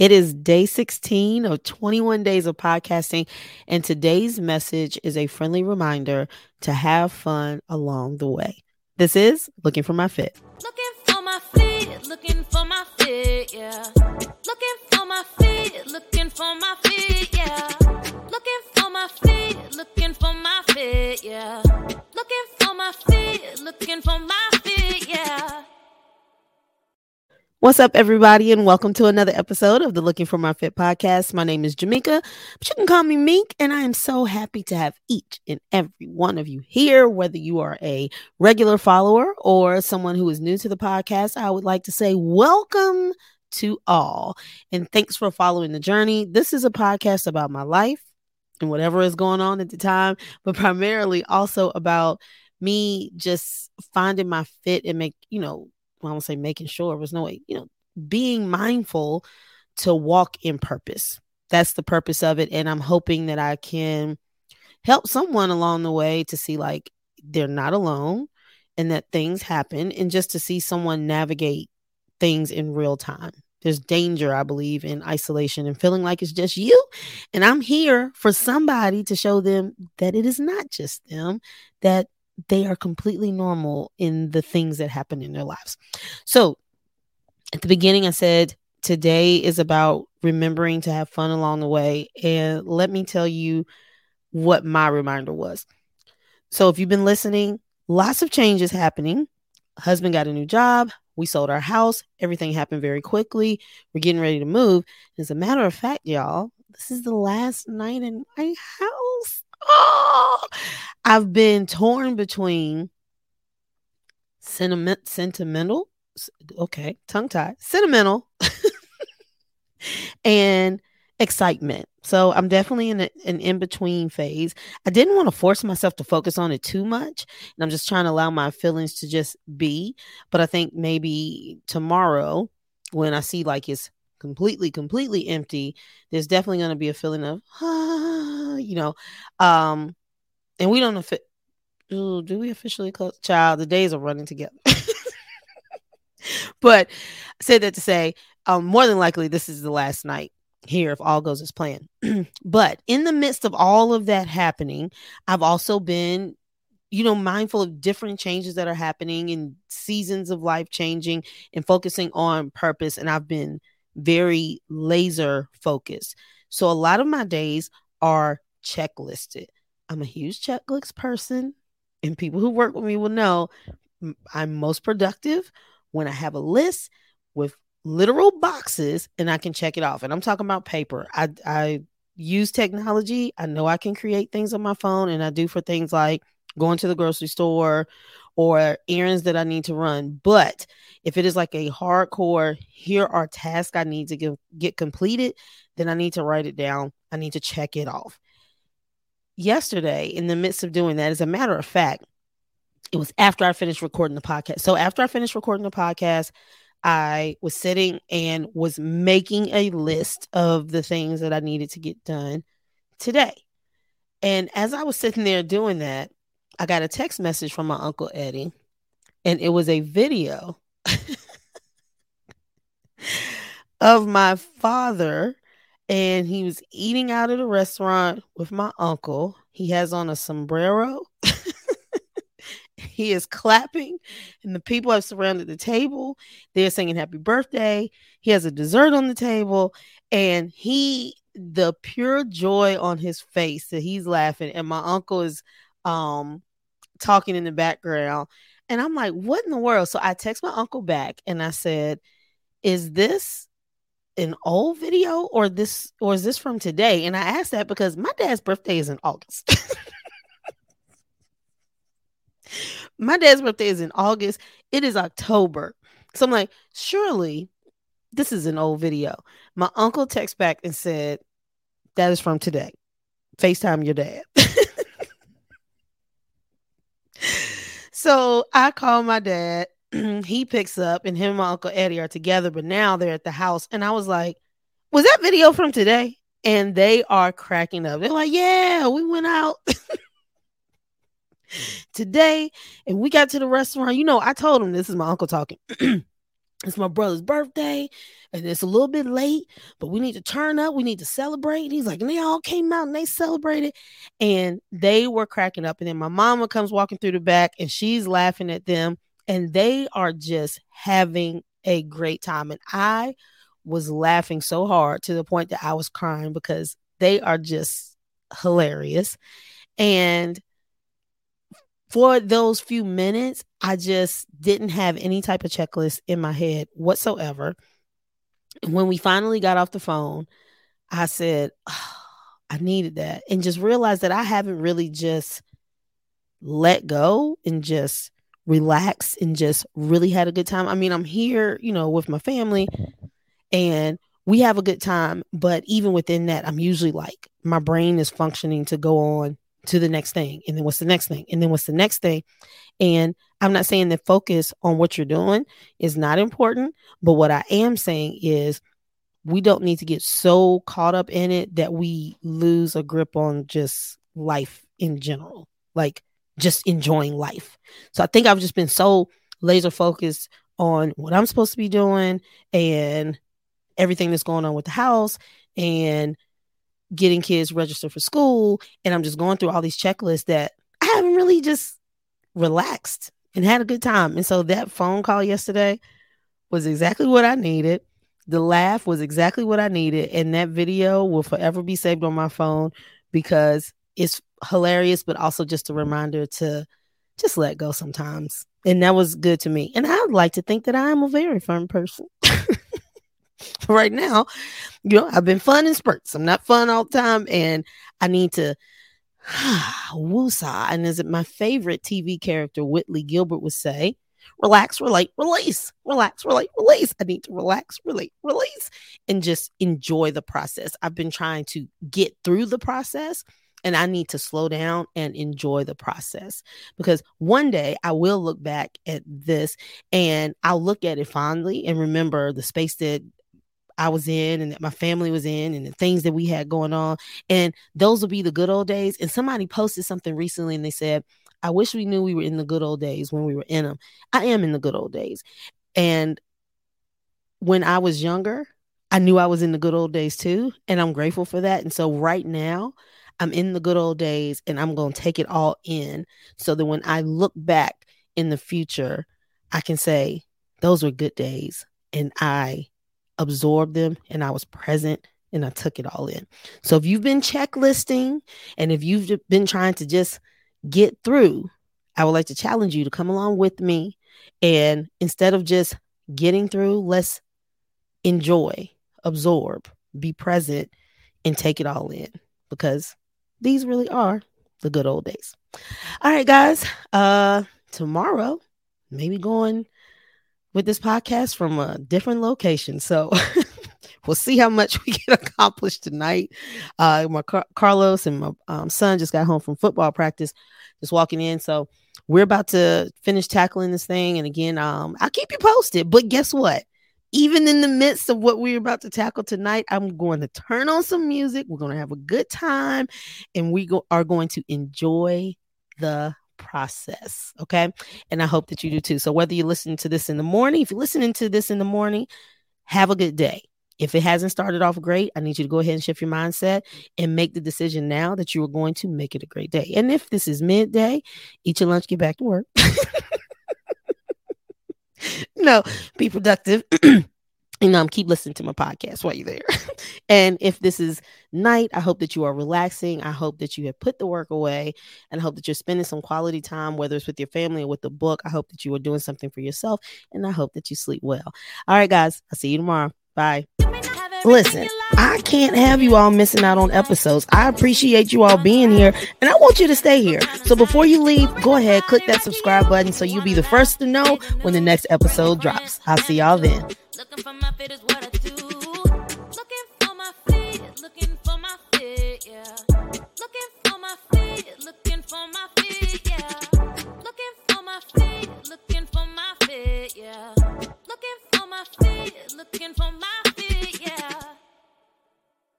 It is day 16 of 21 days of podcasting, and today's message is a friendly reminder to have fun along the way. This is Looking for My Fit. Looking for my fit, looking for my fit, yeah. Looking for my fit, looking for my fit, yeah. What's up, everybody, and welcome to another episode of the Looking for My Fit podcast. My name is Jamika, but you can call me Mink, and I am so happy to have each and every one of you here. Whether you are a regular follower or someone who is new to the podcast, I would like to say welcome to all, and thanks for following the journey. This is a podcast about my life and whatever is going on at the time, but primarily also about me just finding my fit and make, you know, I won't say making sure, was no you know, being mindful to walk in purpose. That's the purpose of it. And I'm hoping that I can help someone along the way to see like they're not alone and that things happen and just to see someone navigate things in real time. There's danger, I believe, in isolation and feeling like it's just you. And I'm here for somebody to show them that it is not just them, that they are completely normal in the things that happen in their lives. So, at the beginning, I said today is about remembering to have fun along the way. And let me tell you what my reminder was. So, if you've been listening, lots of changes happening. Husband got a new job. We sold our house. Everything happened very quickly. We're getting ready to move. As a matter of fact, y'all, this is the last night in my house. Oh, I've been torn between sentiment, sentimental, okay, tongue tied, sentimental, and excitement. So I'm definitely in a, an in between phase. I didn't want to force myself to focus on it too much. And I'm just trying to allow my feelings to just be. But I think maybe tomorrow, when I see like it's completely, completely empty, there's definitely going to be a feeling of, ah, you know, um, and we don't know ooh, do we officially close? Child, the days are running together. but I say that to say, um, more than likely, this is the last night here if all goes as planned. but in the midst of all of that happening, I've also been, you know, mindful of different changes that are happening and seasons of life changing and focusing on purpose. And I've been very laser focused. So a lot of my days are checklisted. I'm a huge checklist person, and people who work with me will know I'm most productive when I have a list with literal boxes and I can check it off. And I'm talking about paper. I I use technology. I know I can create things on my phone, and I do for things like going to the grocery store or errands that I need to run. But if it is like a hardcore, here are tasks I need to get, get completed, then I need to write it down. I need to check it off yesterday in the midst of doing that, as a matter of fact, it was after I finished recording the podcast. So after I finished recording the podcast, I was sitting and was making a list of the things that I needed to get done today. And as I was sitting there doing that, I got a text message from my uncle Eddie, and it was a video of my father and he was eating out at a restaurant with my uncle. He has on a sombrero. he is clapping, and the people have surrounded the table. They're singing happy birthday. He has a dessert on the table, and he the pure joy on his face that he's laughing, and my uncle is um talking in the background. And I'm like, what in the world? So I text my uncle back and I said, Is this an old video or this or is this from today? And I asked that because my dad's birthday is in August. my dad's birthday is in August. It is October. So I'm like, surely this is an old video. My uncle texted back and said, That is from today. FaceTime your dad. So I called my dad he picks up and him and my uncle Eddie are together, but now they're at the house. And I was like, was that video from today? And they are cracking up. They're like, yeah, we went out today and we got to the restaurant. You know, I told him this is my uncle talking. it's my brother's birthday and it's a little bit late, but we need to turn up. We need to celebrate. And he's like, and they all came out and they celebrated and they were cracking up. And then my mama comes walking through the back and she's laughing at them and they are just having a great time. And I was laughing so hard to the point that I was crying because they are just hilarious. And for those few minutes, I just didn't have any type of checklist in my head whatsoever. When we finally got off the phone, I said, oh, I needed that. And just realized that I haven't really just let go and just relaxed and just really had a good time. I mean, I'm here, you know, with my family and we have a good time. But even within that, I'm usually like, my brain is functioning to go on to the next thing and then what's the next thing and then what's the next thing. And i'm not saying that focus on what you're doing is not important but what i am saying is we don't need to get so caught up in it that we lose a grip on just life in general like just enjoying life. So i think i've just been so laser focused on what i'm supposed to be doing and everything that's going on with the house and getting kids registered for school and I'm just going through all these checklists that I haven't really just relaxed and had a good time. And so that phone call yesterday was exactly what I needed. The laugh was exactly what I needed. And that video will forever be saved on my phone because it's hilarious, but also just a reminder to just let go sometimes. And that was good to me. And I'd like to think that I am a very firm person. right now, you know, I've been fun in spurts. I'm not fun all the time, and I need to woosah. And as my favorite TV character, Whitley Gilbert, would say, relax, relate, release, relax, relate, release. I need to relax, relate, release, and just enjoy the process. I've been trying to get through the process and I need to slow down and enjoy the process because one day I will look back at this and I'll look at it fondly and remember the space that I was in and that my family was in and the things that we had going on. And those will be the good old days. And somebody posted something recently and they said, I wish we knew we were in the good old days when we were in them. I am in the good old days. And when I was younger, I knew I was in the good old days too. And I'm grateful for that. And so right now, I'm in the good old days and I'm going to take it all in so that when I look back in the future, I can say, those were good days. And I absorbed them and I was present and I took it all in. So if you've been checklisting and if you've been trying to just get through, I would like to challenge you to come along with me. And instead of just getting through, let's enjoy, absorb, be present, and take it all in because these really are the good old days. All right, guys. Uh tomorrow, maybe going with this podcast from a different location. So we'll see how much we can accomplish tonight. Uh, my Car- Carlos and my um, son just got home from football practice, just walking in. So we're about to finish tackling this thing. And again, um, I'll keep you posted. But guess what? Even in the midst of what we're about to tackle tonight, I'm going to turn on some music. We're going to have a good time, and we go- are going to enjoy the process. Okay. And I hope that you do too. So whether you listen to this in the morning, if you're listening to this in the morning, have a good day. If it hasn't started off great, I need you to go ahead and shift your mindset and make the decision now that you are going to make it a great day. And if this is midday, eat your lunch, get back to work. no, be productive. and um, keep listening to my podcast while you're there. and if this is night, I hope that you are relaxing. I hope that you have put the work away, and I hope that you're spending some quality time, whether it's with your family or with the book. I hope that you are doing something for yourself, and I hope that you sleep well. All right, guys, I'll see you tomorrow. Bye. Listen, I can't have you all missing out on episodes. I appreciate you all being here and I want you to stay here. So before you leave, go ahead, click that subscribe button so you'll be the first to know when the next episode drops. I'll see y'all then.